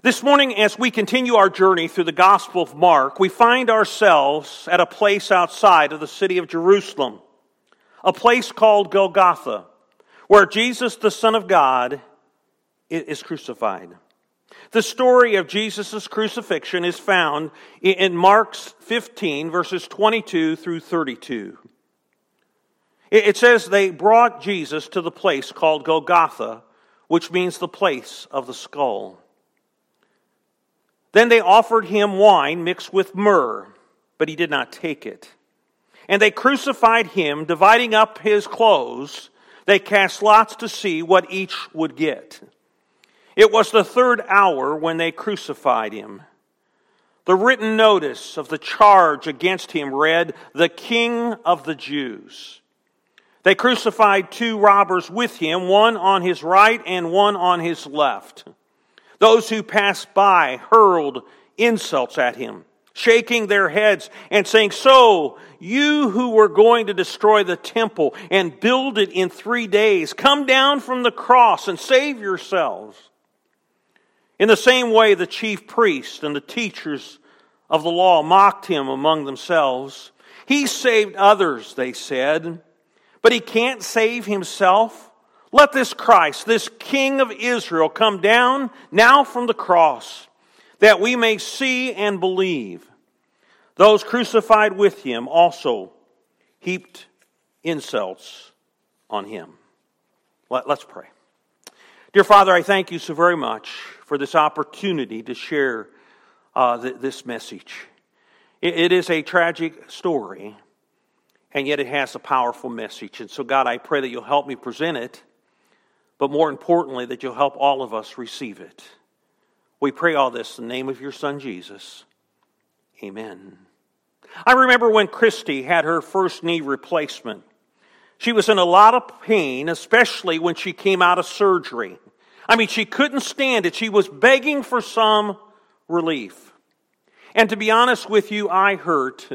This morning, as we continue our journey through the Gospel of Mark, we find ourselves at a place outside of the city of Jerusalem, a place called Golgotha, where Jesus, the Son of God, is crucified. The story of Jesus' crucifixion is found in Mark's 15, verses 22 through 32. It says they brought Jesus to the place called Golgotha, which means the place of the skull. Then they offered him wine mixed with myrrh, but he did not take it. And they crucified him, dividing up his clothes. They cast lots to see what each would get. It was the third hour when they crucified him. The written notice of the charge against him read, The King of the Jews. They crucified two robbers with him, one on his right and one on his left. Those who passed by hurled insults at him, shaking their heads and saying, So, you who were going to destroy the temple and build it in three days, come down from the cross and save yourselves. In the same way, the chief priests and the teachers of the law mocked him among themselves. He saved others, they said, but he can't save himself. Let this Christ, this King of Israel, come down now from the cross, that we may see and believe. Those crucified with him also heaped insults on him. Let, us pray. Dear Father, I thank you so very much for this opportunity to share uh, th- this message. It, it is a tragic story, and yet it has a powerful message. And so, God, I pray that you'll help me present it but more importantly, that you'll help all of us receive it. We pray all this in the name of your Son, Jesus. Amen. I remember when Christy had her first knee replacement. She was in a lot of pain, especially when she came out of surgery. I mean, she couldn't stand it. She was begging for some relief. And to be honest with you, I hurt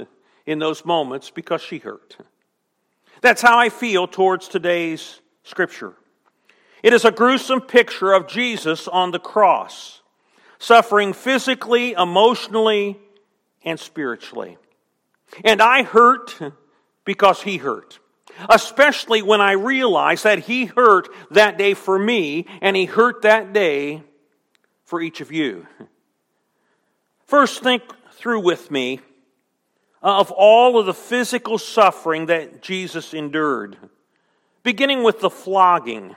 in those moments because she hurt. That's how I feel towards today's scripture. It is a gruesome picture of Jesus on the cross, suffering physically, emotionally, and spiritually. And I hurt because he hurt. Especially when I realize that he hurt that day for me and he hurt that day for each of you. First, think through with me of all of the physical suffering that Jesus endured, beginning with the flogging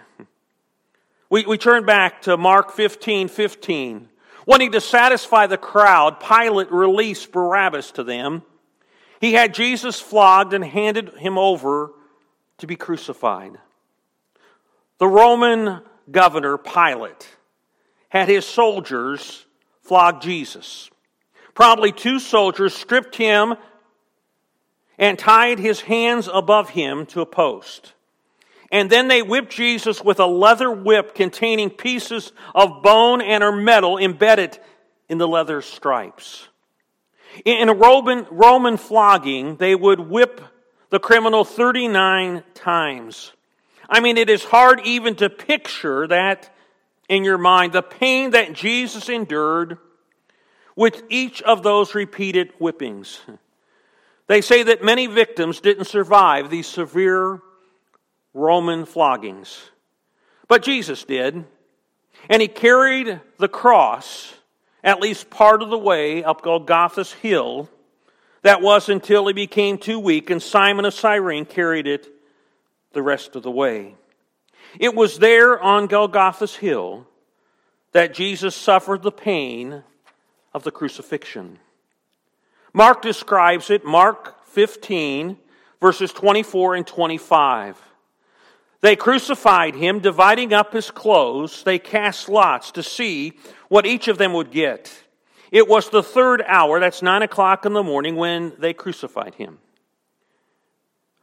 we, we turn back to Mark 15 15. Wanting to satisfy the crowd, Pilate released Barabbas to them. He had Jesus flogged and handed him over to be crucified. The Roman governor, Pilate, had his soldiers flog Jesus. Probably two soldiers stripped him and tied his hands above him to a post. And then they whipped Jesus with a leather whip containing pieces of bone and or metal embedded in the leather stripes. In a Roman, Roman flogging, they would whip the criminal 39 times. I mean, it is hard even to picture that in your mind, the pain that Jesus endured with each of those repeated whippings. They say that many victims didn't survive these severe Roman floggings. But Jesus did. And he carried the cross at least part of the way up Golgotha's hill. That was until he became too weak, and Simon of Cyrene carried it the rest of the way. It was there on Golgotha's hill that Jesus suffered the pain of the crucifixion. Mark describes it, Mark 15, verses 24 and 25. They crucified him, dividing up his clothes. They cast lots to see what each of them would get. It was the third hour, that's nine o'clock in the morning, when they crucified him.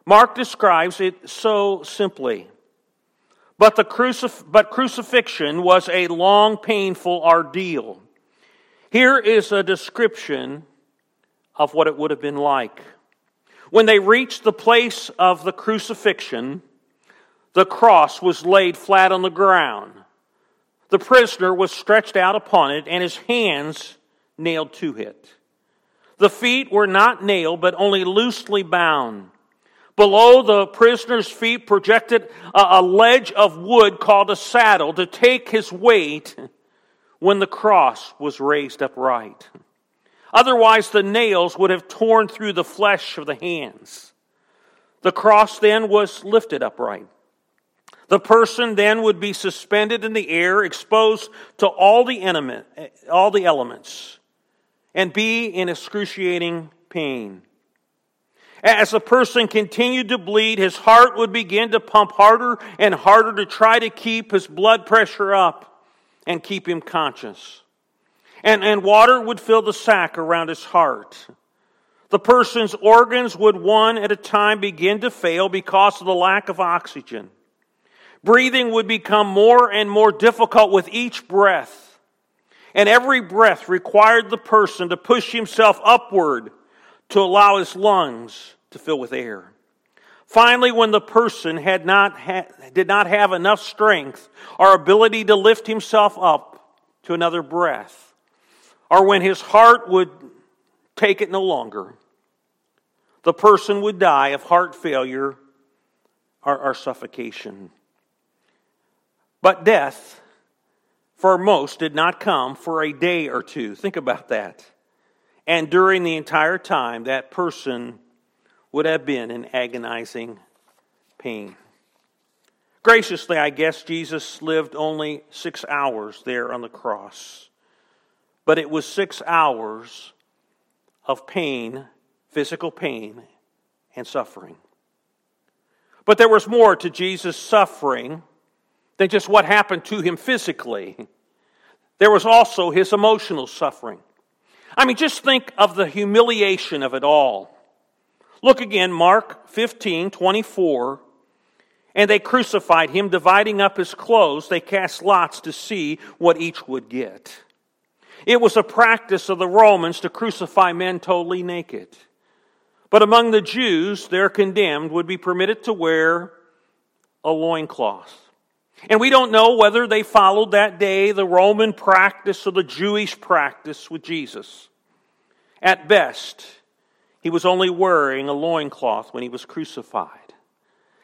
Mark describes it so simply. But, the crucif- but crucifixion was a long, painful ordeal. Here is a description of what it would have been like. When they reached the place of the crucifixion, the cross was laid flat on the ground. the prisoner was stretched out upon it, and his hands nailed to it. The feet were not nailed, but only loosely bound. Below the prisoner's feet projected a, ledge of wood called a saddle to take his weight when the cross was raised upright. Otherwise, the nails would have torn through the flesh of the hands. The cross then was lifted upright. The person then would be suspended in the air, exposed to all the, element, all the elements, and be in excruciating pain. As the person continued to bleed, his heart would begin to pump harder and harder to try to keep his blood pressure up and keep him conscious. And, and water would fill the sac around his heart. The person's organs would one at a time begin to fail because of the lack of oxygen. Breathing would become more and more difficult with each breath. And every breath required the person to push himself upward to allow his lungs to fill with air. Finally, when the person had not ha- did not have enough strength or ability to lift himself up to another breath, or when his heart would take it no longer, the person would die of heart failure or, or suffocation. But death, for most, did not come for a day or two. Think about that. And during the entire time, that person would have been in agonizing pain. Graciously, I guess Jesus lived only six hours there on the cross. But it was six hours of pain, physical pain, and suffering. But there was more to Jesus' suffering than just what happened to him physically. There was also his emotional suffering. I mean, just think of the humiliation of it all. Look again, Mark 15, 24. And they crucified him, dividing up his clothes. They cast lots to see what each would get. It was a practice of the Romans to crucify men totally naked. But among the Jews, their condemned would be permitted to wear a loincloth. And we don't know whether they followed that day the Roman practice or the Jewish practice with Jesus. At best, he was only wearing a loincloth when he was crucified.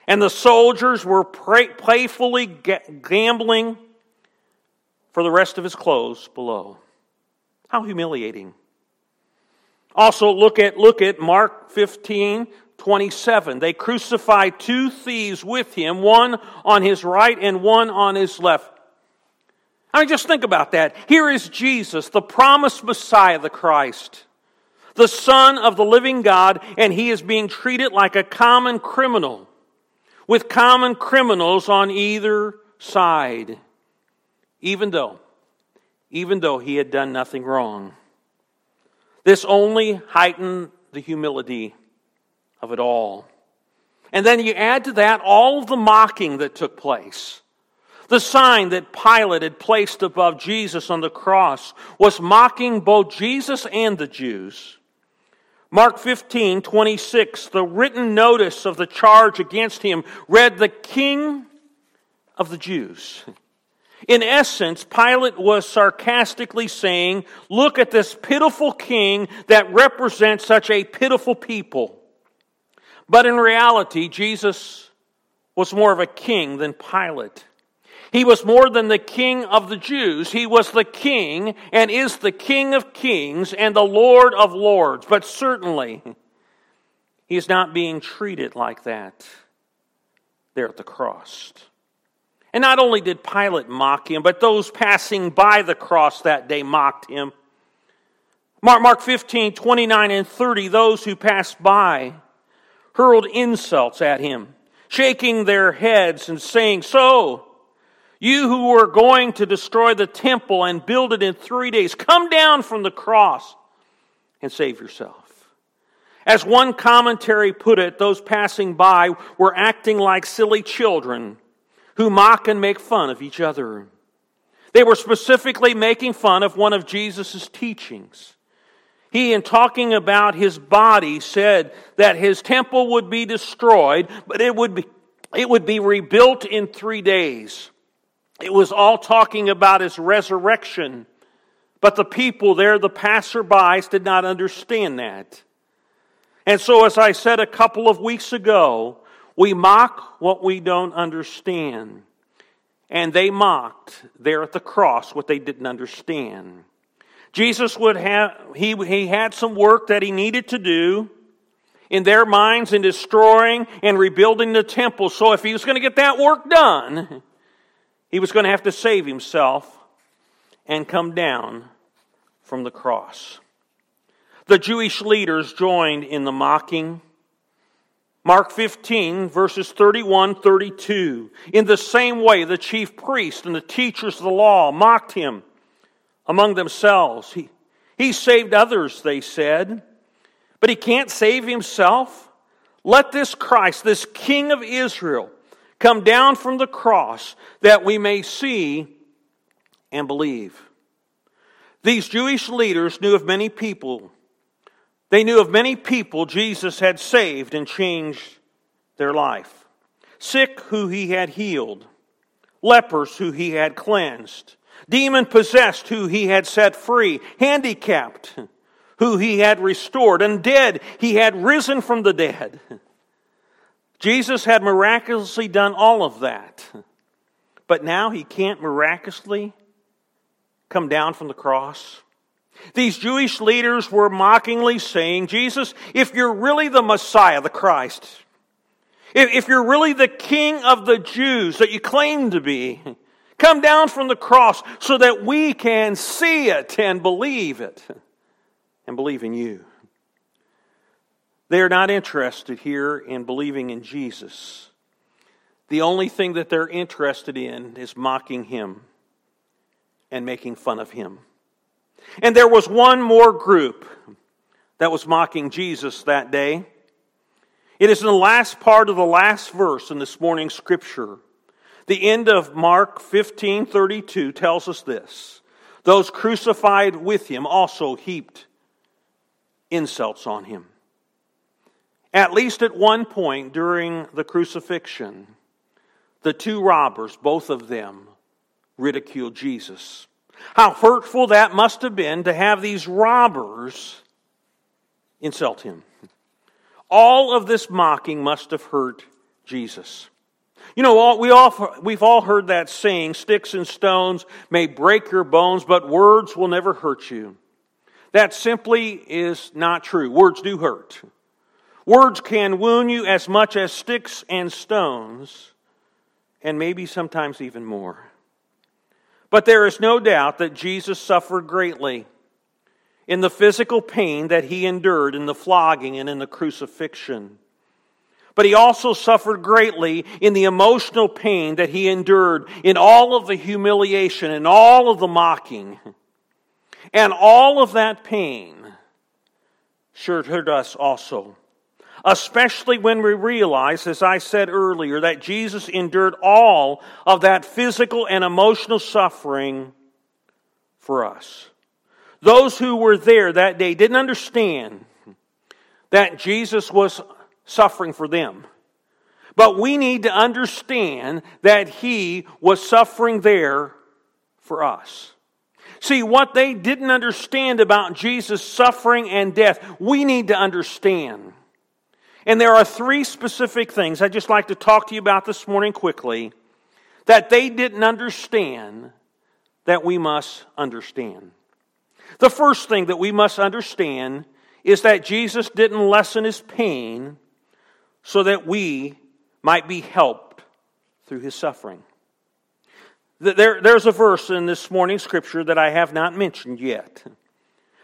And the soldiers were playfully gambling for the rest of his clothes below. How humiliating. Also, look at, look at Mark 15, 27. They crucified two thieves with him, one on his right and one on his left. I mean, just think about that. Here is Jesus, the promised Messiah, the Christ, the Son of the living God, and he is being treated like a common criminal, with common criminals on either side, even though, even though he had done nothing wrong. This only heightened the humility of it all. And then you add to that all of the mocking that took place. The sign that Pilate had placed above Jesus on the cross was mocking both Jesus and the Jews. Mark 15, 26, the written notice of the charge against him read, The King of the Jews. In essence, Pilate was sarcastically saying, Look at this pitiful king that represents such a pitiful people. But in reality, Jesus was more of a king than Pilate. He was more than the king of the Jews. He was the king and is the king of kings and the Lord of lords. But certainly, he is not being treated like that there at the cross. And not only did Pilate mock him, but those passing by the cross that day mocked him. Mark, Mark 15, 29 and 30, those who passed by hurled insults at him, shaking their heads and saying, So, you who were going to destroy the temple and build it in three days, come down from the cross and save yourself. As one commentary put it, those passing by were acting like silly children who mock and make fun of each other. They were specifically making fun of one of Jesus' teachings. He, in talking about his body, said that his temple would be destroyed, but it would be, it would be rebuilt in three days. It was all talking about his resurrection. But the people there, the passerbys, did not understand that. And so, as I said a couple of weeks ago, we mock what we don't understand. And they mocked there at the cross what they didn't understand. Jesus would have, he, he had some work that he needed to do in their minds in destroying and rebuilding the temple. So if he was going to get that work done, he was going to have to save himself and come down from the cross. The Jewish leaders joined in the mocking. Mark 15, verses 31 32. In the same way, the chief priest and the teachers of the law mocked him among themselves. He, he saved others, they said, but he can't save himself. Let this Christ, this King of Israel, come down from the cross that we may see and believe. These Jewish leaders knew of many people. They knew of many people Jesus had saved and changed their life. Sick who he had healed, lepers who he had cleansed, demon possessed who he had set free, handicapped who he had restored, and dead he had risen from the dead. Jesus had miraculously done all of that. But now he can't miraculously come down from the cross. These Jewish leaders were mockingly saying, Jesus, if you're really the Messiah, the Christ, if you're really the King of the Jews that you claim to be, come down from the cross so that we can see it and believe it and believe in you. They are not interested here in believing in Jesus. The only thing that they're interested in is mocking him and making fun of him. And there was one more group that was mocking Jesus that day. It is in the last part of the last verse in this morning's scripture. The end of Mark 15:32 tells us this. Those crucified with him also heaped insults on him. At least at one point during the crucifixion, the two robbers, both of them, ridiculed Jesus. How hurtful that must have been to have these robbers insult him. All of this mocking must have hurt Jesus. You know, we all, we've all heard that saying sticks and stones may break your bones, but words will never hurt you. That simply is not true. Words do hurt. Words can wound you as much as sticks and stones, and maybe sometimes even more. But there is no doubt that Jesus suffered greatly in the physical pain that he endured in the flogging and in the crucifixion. But he also suffered greatly in the emotional pain that he endured in all of the humiliation and all of the mocking. And all of that pain sure hurt us also especially when we realize, as I said earlier, that Jesus endured all of that physical and emotional suffering for us. Those who were there that day didn't understand that Jesus was suffering for them. But we need to understand that He was suffering there for us. See, what they didn't understand about Jesus' suffering and death, we need to understand. And there are three specific things I'd just like to talk to you about this morning quickly that they didn't understand that we must understand. The first thing that we must understand is that Jesus didn't lessen his pain so that we might be helped through his suffering. There, there's a verse in this morning's scripture that I have not mentioned yet.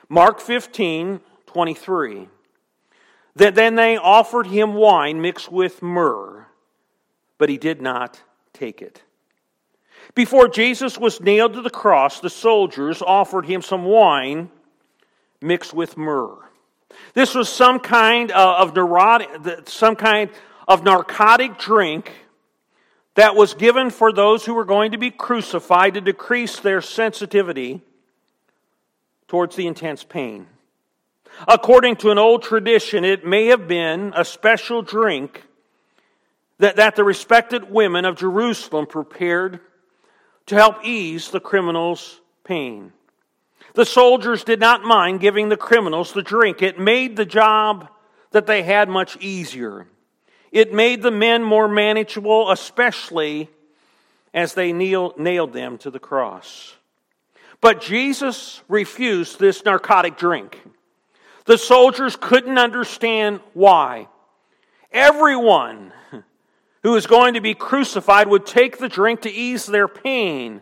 Mark 15, 23. That then they offered him wine mixed with myrrh, but he did not take it. Before Jesus was nailed to the cross, the soldiers offered him some wine mixed with myrrh. This was some kind uh, of neurotic, some kind of narcotic drink that was given for those who were going to be crucified to decrease their sensitivity towards the intense pain. According to an old tradition, it may have been a special drink that, that the respected women of Jerusalem prepared to help ease the criminal's pain. The soldiers did not mind giving the criminals the drink. It made the job that they had much easier. It made the men more manageable, especially as they nailed them to the cross. But Jesus refused this narcotic drink. The soldiers couldn't understand why. Everyone who is going to be crucified would take the drink to ease their pain,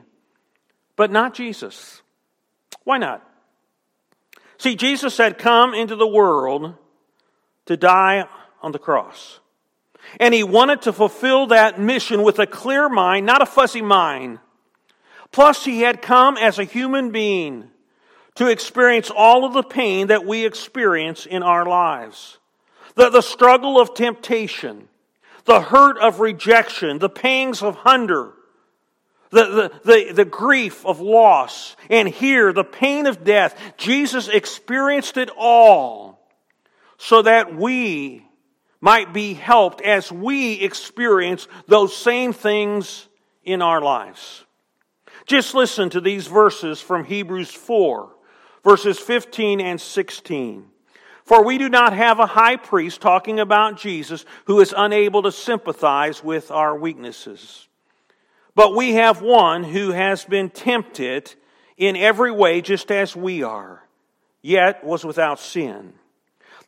but not Jesus. Why not? See, Jesus had come into the world to die on the cross. And he wanted to fulfill that mission with a clear mind, not a fuzzy mind. Plus, he had come as a human being to experience all of the pain that we experience in our lives. The, the struggle of temptation, the hurt of rejection, the pangs of hunger, the, the, the, grief of loss, and here the pain of death. Jesus experienced it all so that we might be helped as we experience those same things in our lives. Just listen to these verses from Hebrews 4, verses 15 and 16. For we do not have a high priest talking about Jesus who is unable to sympathize with our weaknesses. But we have one who has been tempted in every way just as we are, yet was without sin.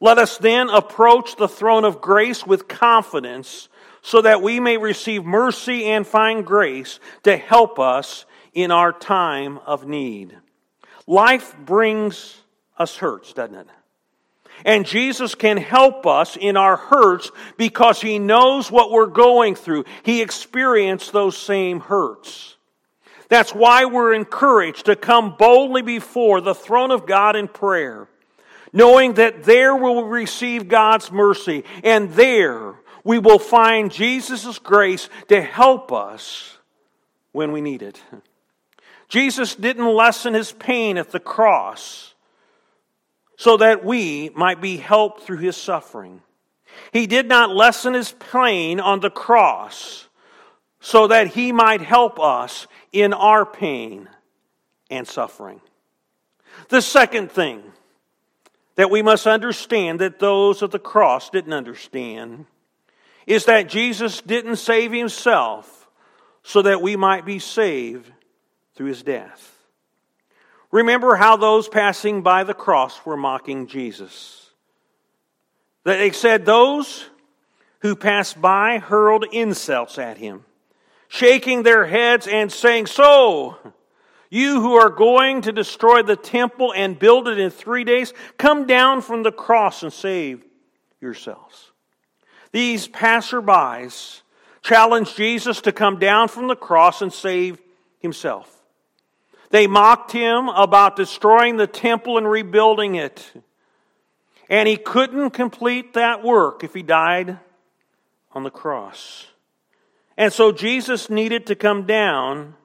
Let us then approach the throne of grace with confidence so that we may receive mercy and find grace to help us in our time of need. Life brings us hurts, doesn't it? And Jesus can help us in our hurts because He knows what we're going through. He experienced those same hurts. That's why we're encouraged to come boldly before the throne of God in prayer, knowing that there we will receive God's mercy and there we will find Jesus' grace to help us when we need it. Jesus didn't lessen his pain at the cross so that we might be helped through his suffering. He did not lessen his pain on the cross so that he might help us in our pain and suffering. The second thing that we must understand that those of the cross didn't understand is that Jesus didn't save himself so that we might be saved through his death. Remember how those passing by the cross were mocking Jesus. They said those who passed by hurled insults at him, shaking their heads and saying, So, you who are going to destroy the temple and build it in three days, come down from the cross and save yourselves. These passerbys challenged Jesus to come down from the cross and save himself. They mocked him about destroying the temple and rebuilding it. And he couldn't complete that work if he died on the cross. And so Jesus needed to come down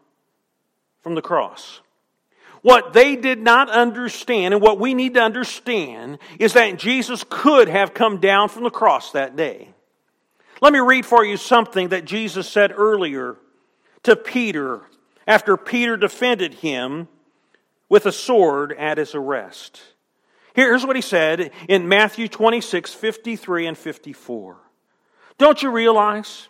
from the cross. What they did not understand, and what we need to understand, is that Jesus could have come down from the cross that day. Let me read for you something that Jesus said earlier to Peter after Peter defended him with a sword at his arrest. Here's what he said in Matthew 26, 53 and 54. Don't you realize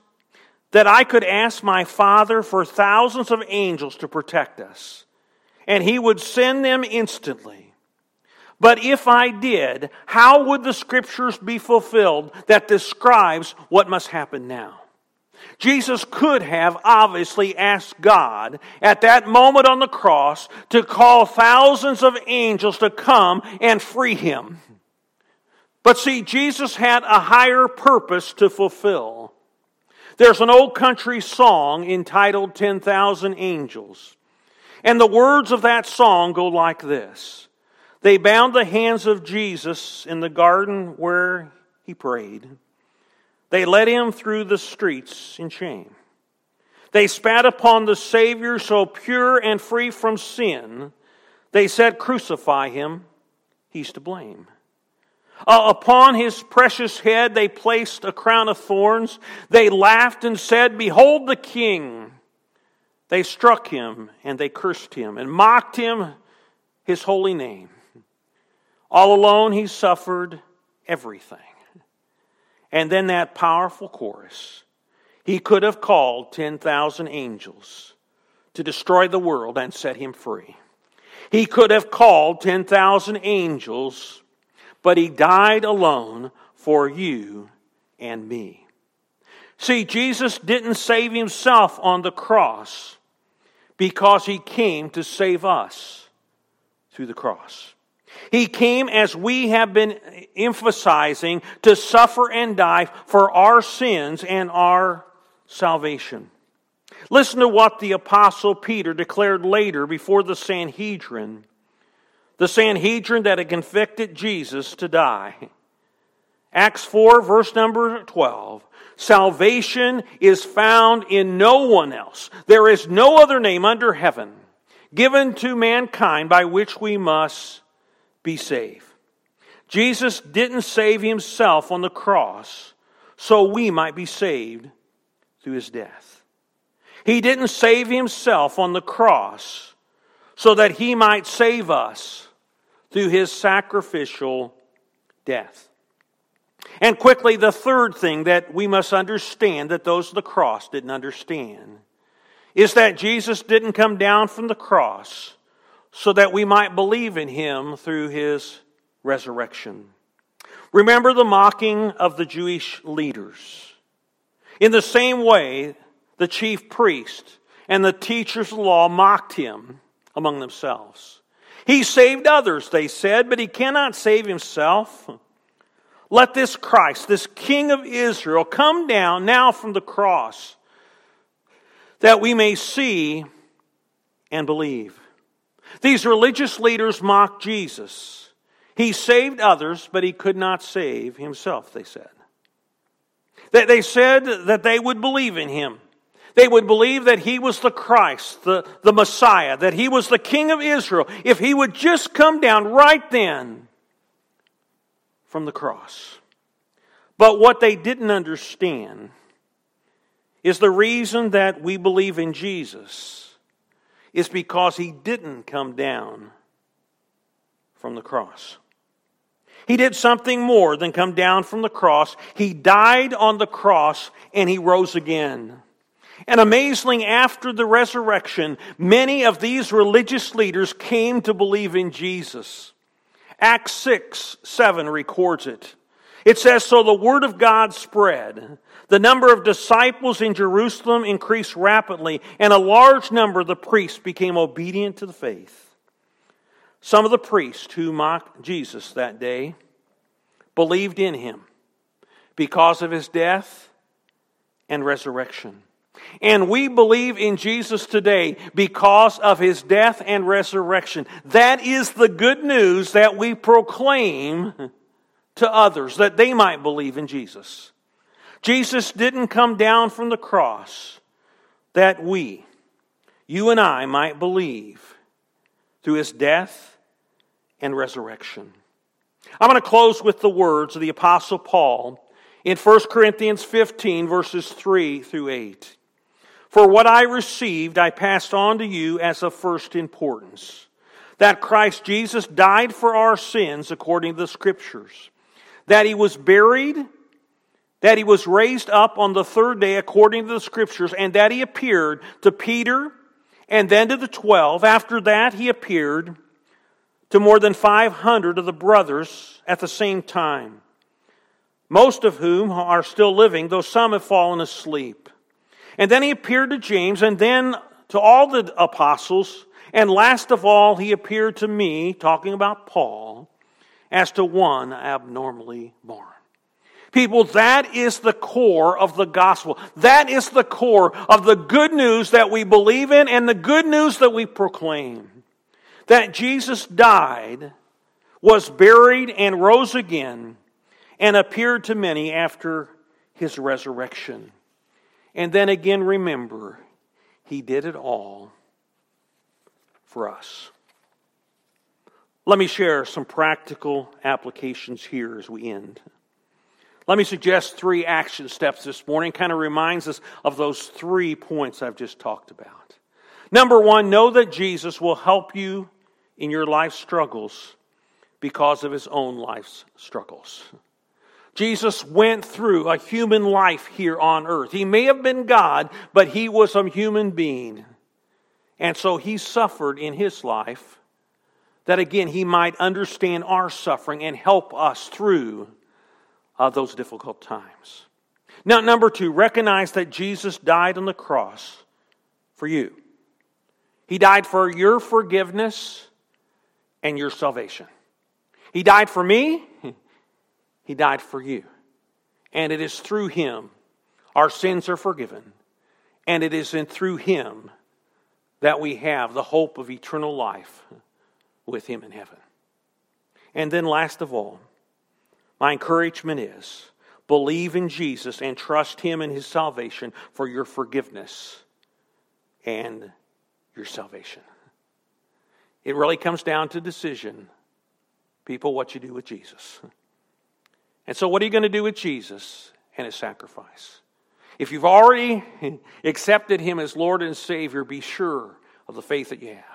that I could ask my Father for thousands of angels to protect us, and he would send them instantly? But if I did, how would the scriptures be fulfilled that describes what must happen now? Jesus could have obviously asked God at that moment on the cross to call thousands of angels to come and free him. But see, Jesus had a higher purpose to fulfill. There's an old country song entitled 10,000 Angels. And the words of that song go like this They bound the hands of Jesus in the garden where he prayed. They led him through the streets in shame. They spat upon the Savior so pure and free from sin. They said, Crucify him, he's to blame. Uh, upon his precious head they placed a crown of thorns. They laughed and said, Behold the King. They struck him and they cursed him and mocked him, his holy name. All alone, he suffered everything. And then that powerful chorus. He could have called 10,000 angels to destroy the world and set him free. He could have called 10,000 angels, but he died alone for you and me. See, Jesus didn't save himself on the cross because he came to save us through the cross. He came, as we have been emphasizing, to suffer and die for our sins and our salvation. Listen to what the Apostle Peter declared later before the Sanhedrin, the Sanhedrin that had convicted Jesus to die. Acts 4, verse number 12. Salvation is found in no one else. There is no other name under heaven given to mankind by which we must be saved. Jesus didn't save himself on the cross so we might be saved through his death. He didn't save himself on the cross so that he might save us through his sacrificial death. And quickly, the third thing that we must understand that those of the cross didn't understand is that Jesus didn't come down from the cross so that we might believe in him through his resurrection. Remember the mocking of the Jewish leaders. In the same way, the chief priest and the teachers of the law mocked him among themselves. He saved others, they said, but he cannot save himself. Let this Christ, this King of Israel, come down now from the cross that we may see and believe. These religious leaders mocked Jesus. He saved others, but he could not save himself, they said. They said that they would believe in him. They would believe that he was the Christ, the, the Messiah, that he was the King of Israel, if he would just come down right then from the cross. But what they didn't understand is the reason that we believe in Jesus is because he didn't come down from the cross. He did something more than come down from the cross. He died on the cross and he rose again. And amazingly, after the resurrection, many of these religious leaders came to believe in Jesus. Acts 6 7 records it. It says, So the word of God spread. The number of disciples in Jerusalem increased rapidly, and a large number of the priests became obedient to the faith. Some of the priests who mocked Jesus that day believed in him because of his death and resurrection. And we believe in Jesus today because of his death and resurrection. That is the good news that we proclaim to others, that they might believe in Jesus. Jesus didn't come down from the cross that we, you and I, might believe through his death and resurrection. I'm going to close with the words of the Apostle Paul in 1 Corinthians 15, verses 3 through 8. For what I received, I passed on to you as of first importance that Christ Jesus died for our sins according to the Scriptures, that he was buried, that he was raised up on the third day according to the Scriptures, and that he appeared to Peter and then to the twelve. After that, he appeared to more than 500 of the brothers at the same time, most of whom are still living, though some have fallen asleep. And then he appeared to James, and then to all the apostles. And last of all, he appeared to me, talking about Paul, as to one abnormally born. People, that is the core of the gospel. That is the core of the good news that we believe in and the good news that we proclaim. That Jesus died, was buried, and rose again, and appeared to many after his resurrection. And then again, remember, He did it all for us. Let me share some practical applications here as we end. Let me suggest three action steps this morning. Kind of reminds us of those three points I've just talked about. Number one, know that Jesus will help you in your life struggles because of his own life's struggles. Jesus went through a human life here on earth. He may have been God, but he was a human being. And so he suffered in his life that again he might understand our suffering and help us through uh, those difficult times. Now, number two, recognize that Jesus died on the cross for you. He died for your forgiveness and your salvation. He died for me, He died for you. And it is through Him our sins are forgiven, and it is in through Him that we have the hope of eternal life with Him in heaven. And then, last of all, my encouragement is believe in Jesus and trust Him in His salvation for your forgiveness and your salvation. It really comes down to decision, people, what you do with Jesus. And so, what are you going to do with Jesus and His sacrifice? If you've already accepted Him as Lord and Savior, be sure of the faith that you have.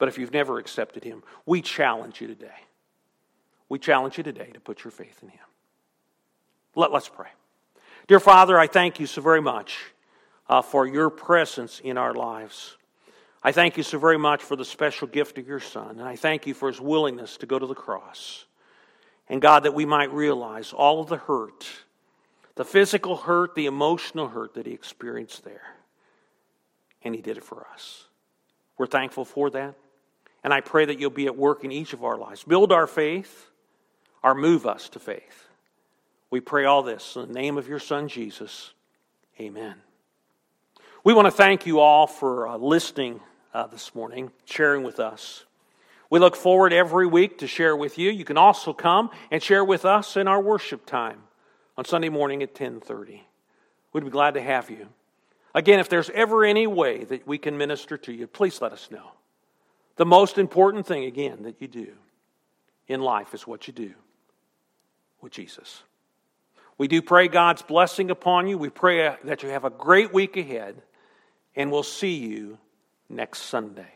But if you've never accepted Him, we challenge you today. We challenge you today to put your faith in Him. Let, us pray. Dear Father, I thank you so very much uh, for your presence in our lives. I thank you so very much for the special gift of your Son, and I thank you for his willingness to go to the cross. And God, that we might realize all of the hurt, the physical hurt, the emotional hurt that he experienced there. And he did it for us. We're thankful for that. And I pray that you'll be at work in each of our lives. Build our faith or move us to faith. We pray all this in the name of your Son, Jesus. Amen. We want to thank you all for uh, listening uh, this morning, sharing with us. We look forward every week to share with you. You can also come and share with us in our worship time on Sunday morning at 10:30. We'd be glad to have you. Again, if there's ever any way that we can minister to you, please let us know. The most important thing again that you do in life is what you do with Jesus. We do pray God's blessing upon you. We pray that you have a great week ahead, and we'll see you next Sunday.